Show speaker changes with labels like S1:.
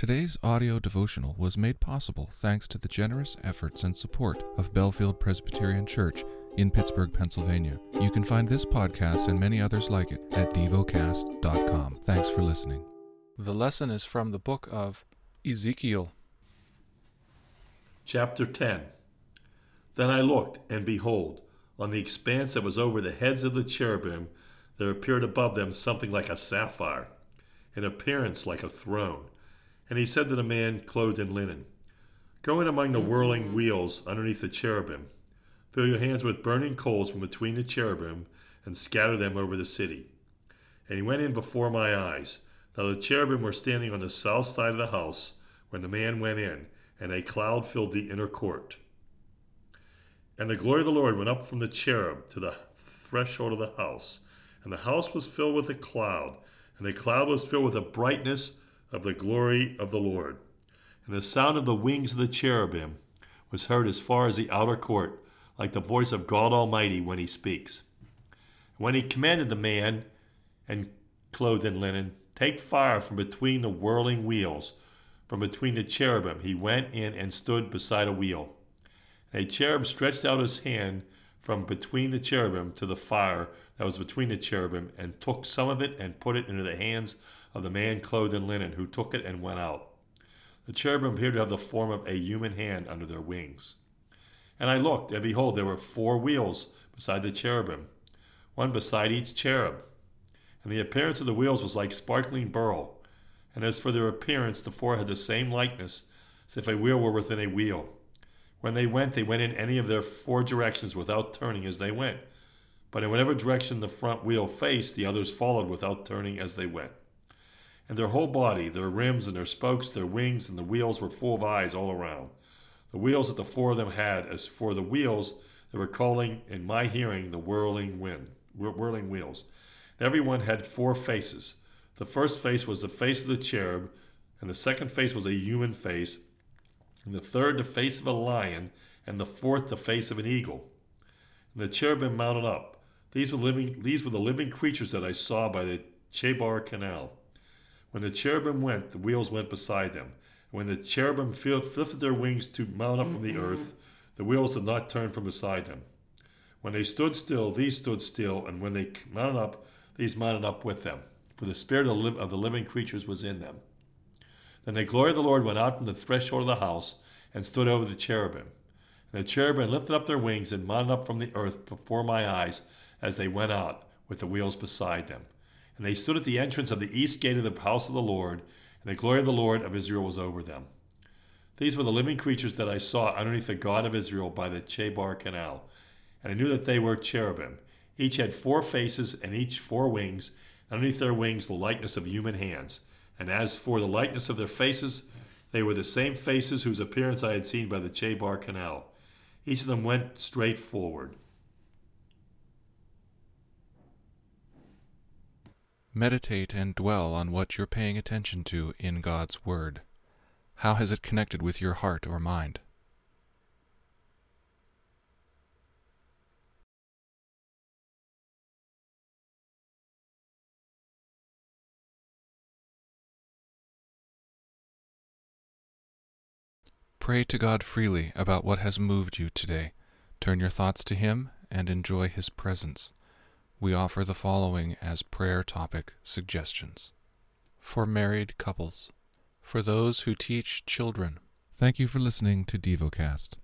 S1: Today's audio devotional was made possible thanks to the generous efforts and support of Bellefield Presbyterian Church in Pittsburgh, Pennsylvania. You can find this podcast and many others like it at devocast.com. Thanks for listening. The lesson is from the book of Ezekiel.
S2: Chapter 10 Then I looked, and behold, on the expanse that was over the heads of the cherubim, there appeared above them something like a sapphire, in appearance like a throne. And he said to the man clothed in linen, Go in among the whirling wheels underneath the cherubim. Fill your hands with burning coals from between the cherubim, and scatter them over the city. And he went in before my eyes. Now the cherubim were standing on the south side of the house when the man went in, and a cloud filled the inner court. And the glory of the Lord went up from the cherub to the threshold of the house. And the house was filled with a cloud, and the cloud was filled with the brightness of the glory of the Lord. And the sound of the wings of the cherubim was heard as far as the outer court, like the voice of God Almighty when he speaks. When he commanded the man, and clothed in linen, take fire from between the whirling wheels, from between the cherubim, he went in and stood beside a wheel. And a cherub stretched out his hand from between the cherubim to the fire that was between the cherubim, and took some of it and put it into the hands of the man clothed in linen, who took it and went out. The cherubim appeared to have the form of a human hand under their wings. And I looked, and behold, there were four wheels beside the cherubim, one beside each cherub. And the appearance of the wheels was like sparkling beryl. And as for their appearance, the four had the same likeness, as if a wheel were within a wheel. When they went, they went in any of their four directions without turning as they went. But in whatever direction the front wheel faced, the others followed without turning as they went and their whole body, their rims and their spokes, their wings and the wheels were full of eyes all around. The wheels that the four of them had, as for the wheels, they were calling in my hearing the whirling wind, whirling wheels. And every one had four faces. The first face was the face of the cherub, and the second face was a human face, and the third the face of a lion, and the fourth the face of an eagle. And the cherubim mounted up. These were living these were the living creatures that I saw by the Chebar Canal. When the cherubim went, the wheels went beside them. When the cherubim lifted their wings to mount up from the earth, the wheels did not turn from beside them. When they stood still, these stood still, and when they mounted up, these mounted up with them, for the spirit of the living creatures was in them. Then the glory of the Lord went out from the threshold of the house and stood over the cherubim. And the cherubim lifted up their wings and mounted up from the earth before my eyes as they went out, with the wheels beside them. And they stood at the entrance of the east gate of the house of the Lord, and the glory of the Lord of Israel was over them. These were the living creatures that I saw underneath the God of Israel by the Chebar Canal, and I knew that they were cherubim. Each had four faces and each four wings, and underneath their wings the likeness of human hands. And as for the likeness of their faces, they were the same faces whose appearance I had seen by the Chebar Canal. Each of them went straight forward.
S1: Meditate and dwell on what you're paying attention to in God's Word. How has it connected with your heart or mind? Pray to God freely about what has moved you today. Turn your thoughts to Him and enjoy His presence we offer the following as prayer topic suggestions. For married couples. For those who teach children. Thank you for listening to DevoCast.